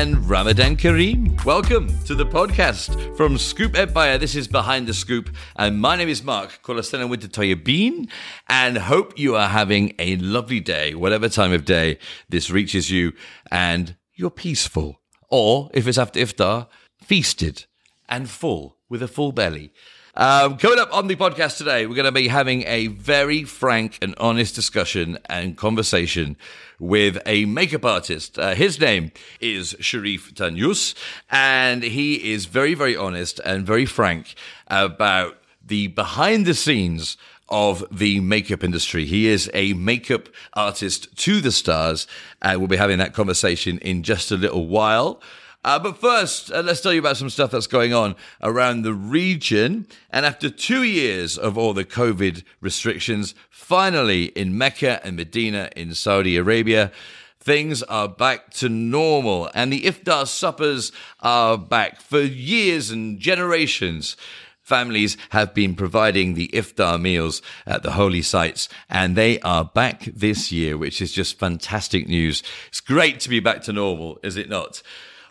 and Ramadan Kareem. Welcome to the podcast from Scoop Empire. This is Behind the Scoop, and my name is Mark Kolasena Winter Bean, and hope you are having a lovely day, whatever time of day this reaches you, and you're peaceful. Or if it's after iftar, feasted and full with a full belly. Um, coming up on the podcast today, we're going to be having a very frank and honest discussion and conversation with a makeup artist. Uh, his name is Shariff Tanyous, and he is very, very honest and very frank about the behind the scenes of the makeup industry. He is a makeup artist to the stars. Uh, we'll be having that conversation in just a little while. Uh, but first, uh, let's tell you about some stuff that's going on around the region. And after two years of all the COVID restrictions, finally in Mecca and Medina in Saudi Arabia, things are back to normal. And the iftar suppers are back for years and generations families have been providing the iftar meals at the holy sites and they are back this year, which is just fantastic news. It's great to be back to normal, is it not?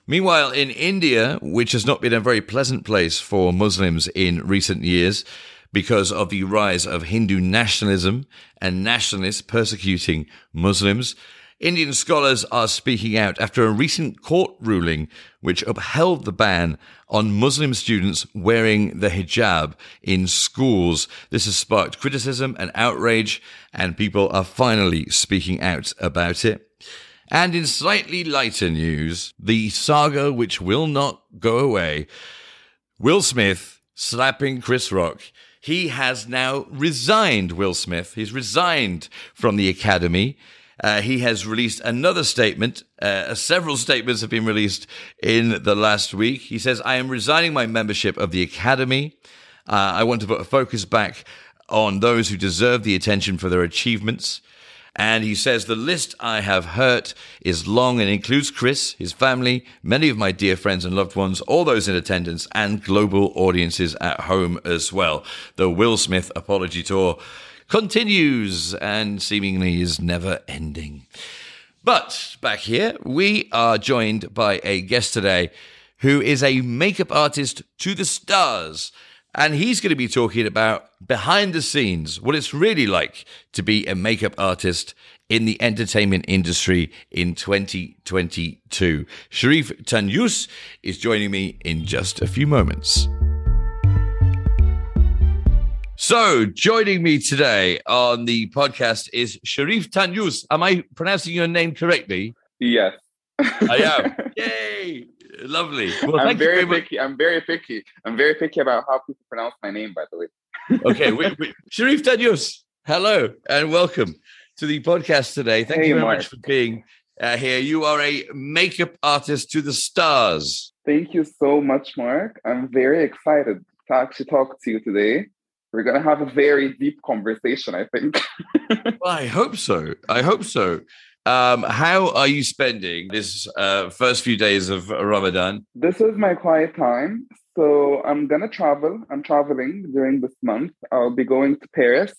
Meanwhile, in India, which has not been a very pleasant place for Muslims in recent years, because of the rise of Hindu nationalism and nationalists persecuting Muslims, Indian scholars are speaking out after a recent court ruling which upheld the ban on Muslim students wearing the hijab in schools. This has sparked criticism and outrage, and people are finally speaking out about it. And in slightly lighter news, the saga which will not go away Will Smith slapping Chris Rock. He has now resigned, Will Smith. He's resigned from the Academy. Uh, he has released another statement. Uh, several statements have been released in the last week. He says, I am resigning my membership of the Academy. Uh, I want to put a focus back on those who deserve the attention for their achievements. And he says, The list I have hurt is long and includes Chris, his family, many of my dear friends and loved ones, all those in attendance, and global audiences at home as well. The Will Smith apology tour continues and seemingly is never ending. But back here, we are joined by a guest today who is a makeup artist to the stars. And he's going to be talking about behind the scenes, what it's really like to be a makeup artist in the entertainment industry in 2022. Shariff Tanyous is joining me in just a few moments. So, joining me today on the podcast is Shariff Tanyous. Am I pronouncing your name correctly? Yes. I am. Yay! Lovely. Well, I'm very, picky. I'm very picky. I'm very picky about how people pronounce my name, by the way. okay, we, we, Shariff Tanyous, hello and welcome to the podcast today. Thank hey, you very Mark. much for being uh, here. You are a makeup artist to the stars. Thank you so much, Mark. I'm very excited to actually talk to you today. We're going to have a very deep conversation, I think. well, I hope so. I hope so. Um, how are you spending this uh, first few days of Ramadan? This is my quiet time. So I'm going to travel. I'm traveling during this month. I'll be going to Paris.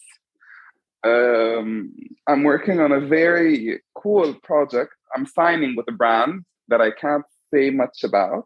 Um, I'm working on a very cool project. I'm signing with a brand that I can't say much about.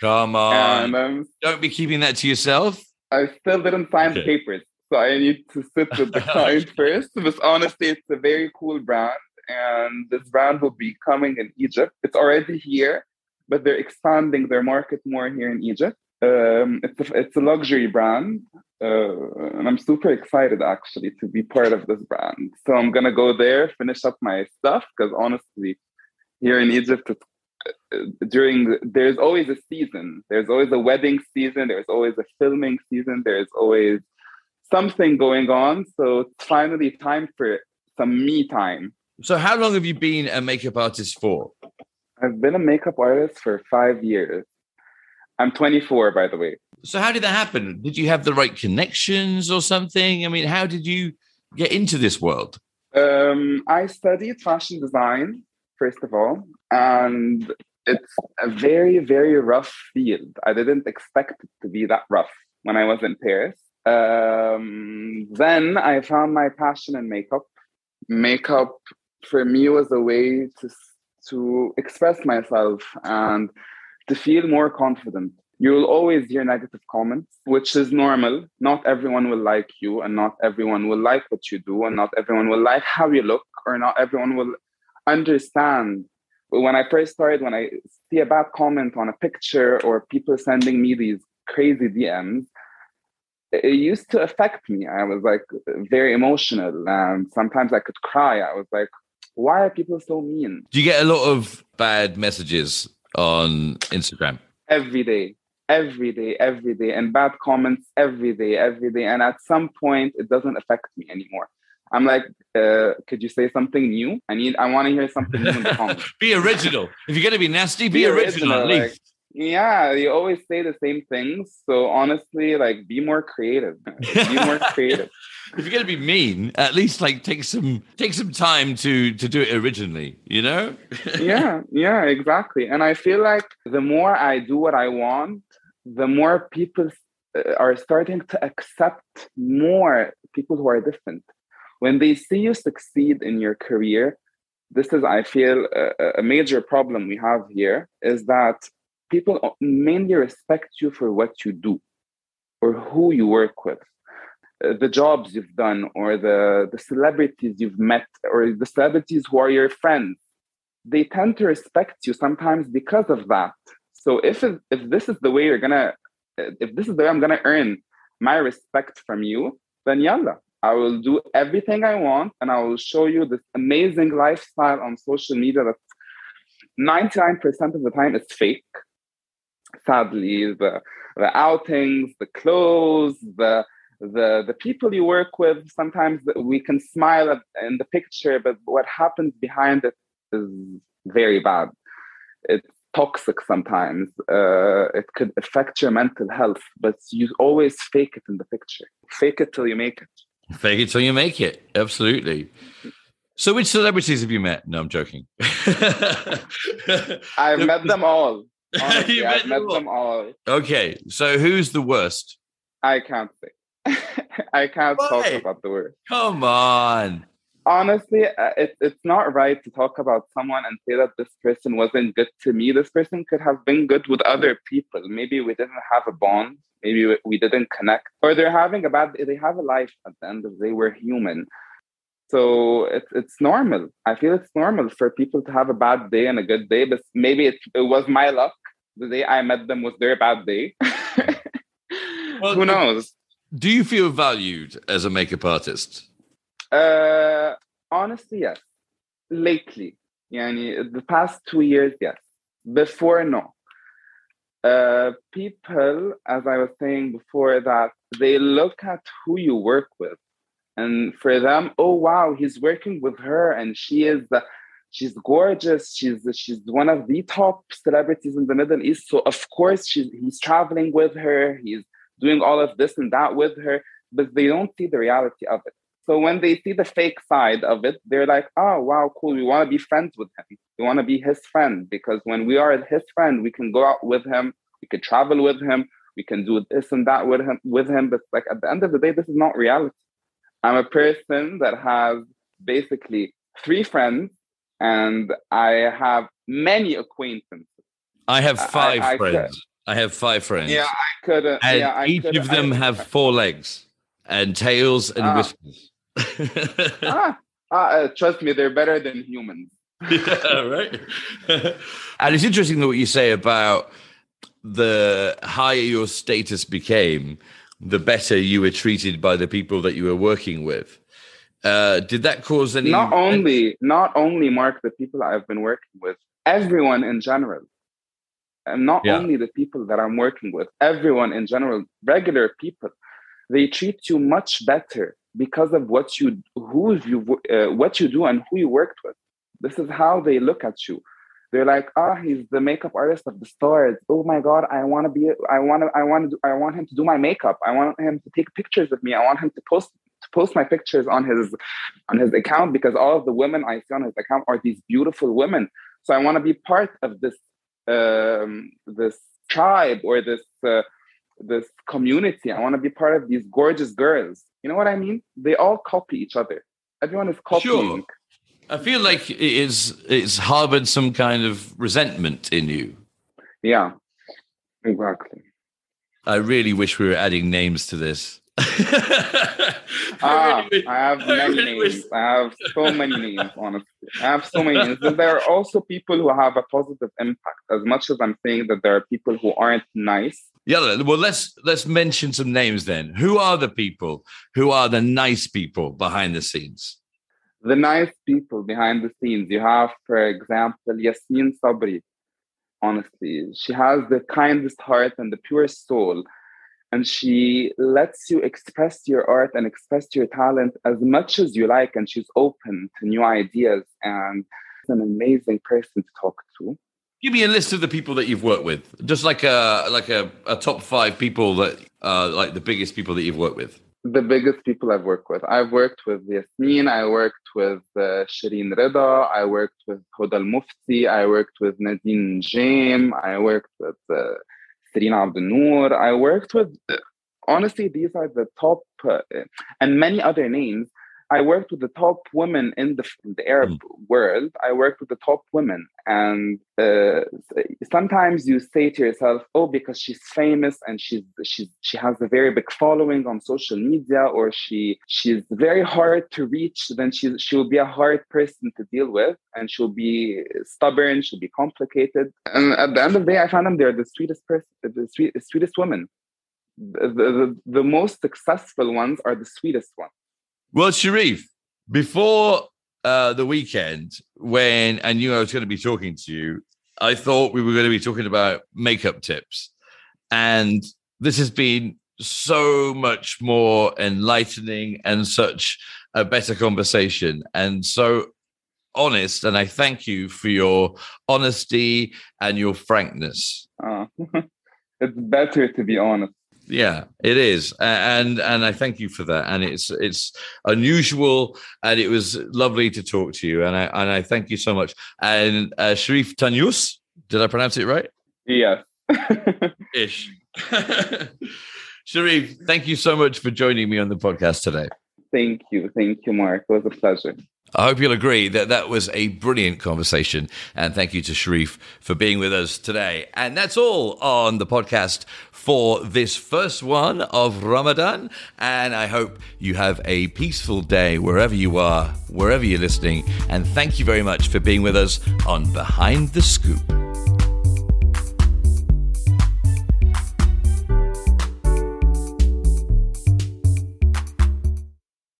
Come on. And, um, Don't be keeping that to yourself. I still didn't sign okay. the papers. So I need to sit with the client first. But honestly, it's a very cool brand and this brand will be coming in Egypt. It's already here, but they're expanding their market more here in Egypt. Um, it's a, it's a luxury brand, uh, and I'm super excited actually to be part of this brand. So I'm gonna go there, finish up my stuff because honestly, here in Egypt, uh, during there's always a season. There's always a wedding season. There's always a filming season. There's always something going on. So it's finally time for some me time so, how long have you been a makeup artist for? I've been a makeup artist for five years. I'm 24, by the way. So, how did that happen? Did you have the right connections or something? I mean, how did you get into this world? Um, I studied fashion design, first of all, and it's a very, very rough field. I didn't expect it to be that rough when I was in Paris. Um, then I found my passion in makeup. Makeup for me was a way to to express myself and to feel more confident. You will always hear negative comments, which is normal. Not everyone will like you, and not everyone will like what you do, and not everyone will like how you look, or not everyone will understand. When I first started, when I see a bad comment on a picture or people sending me these crazy DMs, it used to affect me. I was like very emotional, and sometimes I could cry. I was like, why are people so mean? Do you get a lot of bad messages on Instagram? Every day, every day, every day, and bad comments every day, every day. And at some point, it doesn't affect me anymore. I'm like, uh, could you say something new? I need, I want to hear something new in the comments. be original. If you're going to be nasty, be, be original, original, at least. Like, yeah, you always say the same things. So honestly, like, be more creative. Be more creative. if you're going to be mean, at least like take some take some time to to do it originally. You know? yeah, yeah, exactly. And I feel like the more I do what I want, the more people uh, are starting to accept more people who are different. When they see you succeed in your career, this is, I feel, a, a major problem we have here is that people mainly respect you for what you do or who you work with. Uh, the jobs you've done or the, the celebrities you've met or the celebrities who are your friends. They tend to respect you sometimes because of that. So if if this is the way you're gonna if this is the way i'm gonna earn my respect from you then yalla i will do everything i want and i will show you this amazing lifestyle on social media that 99% of the time is fake sadly the the outings the clothes the the the people you work with. Sometimes we can smile at, in the picture but what happens behind it is very bad. It's toxic sometimes. Uh, it could affect your mental health but you always fake it in the picture. Fake it till you make it. Fake it till you make it. Absolutely. So which celebrities have you met? No i'm joking. I've met them all Honestly, I've met them all. Okay, so who's the worst? I can't say. I can't Why? talk about the worst. Come on. Honestly, uh, it's it's not right to talk about someone and say that this person wasn't good to me. This person could have been good with other people. Maybe we didn't have a bond. Maybe we didn't connect, or they're having a bad. They have a life at the end of the day. We're human. So it's it's normal. I feel it's normal for people to have a bad day and a good day, but maybe it, it was my luck the day I met them was their bad day. well, Who knows? Do you feel valued as a makeup artist? Uh, honestly, yes. Lately, yani, the past two years, yes. Before, no. Uh, people, as I was saying before, that they look at who you work with, and for them, oh wow, he's working with her, and she is the she's gorgeous. She's she's one of the top celebrities in the Middle East. So of course she's he's traveling with her. He's doing all of this and that with her, but they don't see the reality of it. So when they see the fake side of it, they're like, "Oh wow, cool. We want to be friends with him. We want to be his friend because when we are his friend, we can go out with him. We can travel with him. We can do this and that with him. With him, but like at the end of the day, this is not reality. I'm a person that has basically three friends and I have many acquaintances. I have five I, I friends. Could, I have five friends. Yeah, I could. Uh, and yeah, I each could, of them have four legs and tails and ah. whiskers. ah, ah uh, trust me, they're better than humans. yeah, right. and it's interesting that what you say about the higher your status became, the better you were treated by the people that you were working with. Uh, did that cause any? Not only, not only Mark the people I've been working with, everyone in general, and not yeah. only the people that I'm working with, everyone in general, regular people, they treat you much better because of what you, who you, uh, what you do, and who you worked with. This is how they look at you. They're like, ah, oh, he's the makeup artist of the stars. Oh my god, I want to be, I want to, I want to, I want him to do my makeup. I want him to take pictures of me. I want him to post post my pictures on his on his account because all of the women I see on his account are these beautiful women. So I want to be part of this um, this tribe or this uh, this community. I want to be part of these gorgeous girls. You know what I mean? They all copy each other. Everyone is copying. Sure. I feel like it is it's harbored some kind of resentment in you. Yeah, exactly. I really wish we were adding names to this. ah, I have many names. I have so many names, honestly. I have so many names. But there are also people who have a positive impact. As much as I'm saying that there are people who aren't nice. Yeah, well let's let's mention some names then. Who are the people who are the nice people behind the scenes? The nice people behind the scenes. You have, for example, Yasmine Sabry. Honestly, she has the kindest heart and the purest soul and she lets you express your art and express your talent as much as you like and she's open to new ideas and an amazing person to talk to. Give me a list of the people that you've worked with. Just like a like a, a top five people that uh like the biggest people that you've worked with. The biggest people I've worked with. I've worked with Yasmine, I worked with uh, Sherine Reda, I worked with Huda Mufti, I worked with Nadine Njeim, I worked with uh, Cyrine Abdelnour. I worked with, honestly, these are the top, uh, and many other names. I worked with the top women in the, the Arab mm. world. I worked with the top women. And uh, sometimes you say to yourself, oh, because she's famous and she's, she's, she has a very big following on social media or she, she's very hard to reach, then she, she'll be a hard person to deal with and she'll be stubborn, she'll be complicated. And at the end of the day, I found them they're the sweetest person, the, sweet, sweetest women. The, the, the most successful ones are the sweetest ones. Well, Shariff, before uh, the weekend, when I knew I was going to be talking to you, I thought we were going to be talking about makeup tips. And this has been so much more enlightening and such a better conversation. And so honest. And I thank you for your honesty and your frankness. Uh, it's better to be honest. Yeah, it is, and and I thank you for that. And it's it's unusual, and it was lovely to talk to you. And I and I thank you so much. And uh, Shariff Tanyous, did I pronounce it right? yeah Ish. Shariff, thank you so much for joining me on the podcast today. Thank you, thank you, Mark. It was a pleasure. I hope you'll agree that that was a brilliant conversation. And thank you to Shariff for being with us today. And that's all on the podcast for this first one of Ramadan. And I hope you have a peaceful day wherever you are, wherever you're listening. And thank you very much for being with us on Behind the Scoop.